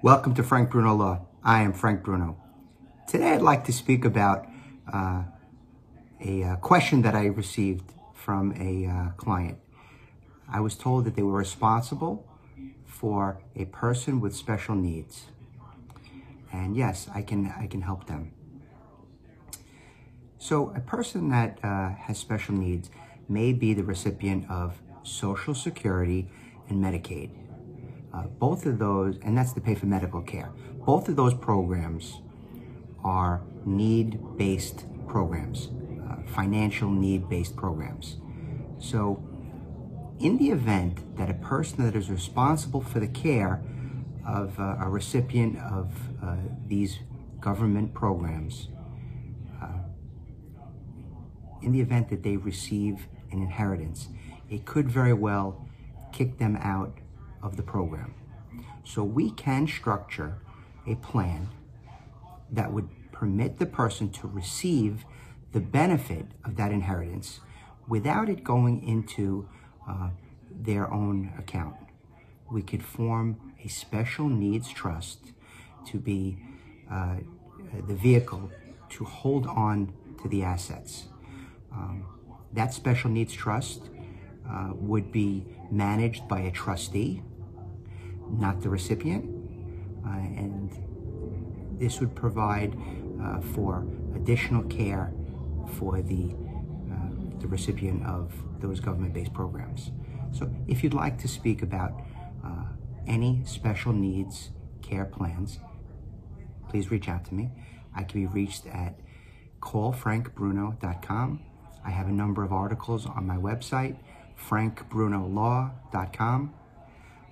Welcome to Frank Bruno Law. I am Frank Bruno. Today I'd like to speak about uh, a uh, question that I received from a uh, client. I was told that they were responsible for a person with special needs. And yes, I can, I can help them. So a person that uh, has special needs may be the recipient of Social Security and Medicaid. Uh, both of those, and that's to pay for medical care. Both of those programs are need-based programs, uh, financial need-based programs. So in the event that a person that is responsible for the care of uh, a recipient of uh, these government programs, uh, in the event that they receive an inheritance, it could very well kick them out of the program. So we can structure a plan that would permit the person to receive the benefit of that inheritance without it going into uh, their own account. We could form a special needs trust to be uh, the vehicle to hold on to the assets. Um, that special needs trust uh, would be managed by a trustee, not the recipient. Uh, and this would provide uh, for additional care for the, uh, the recipient of those government-based programs. So if you'd like to speak about uh, any special needs care plans, please reach out to me. I can be reached at callfrankbruno.com. I have a number of articles on my website frankbrunolaw.com.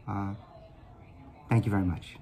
Uh, thank you very much.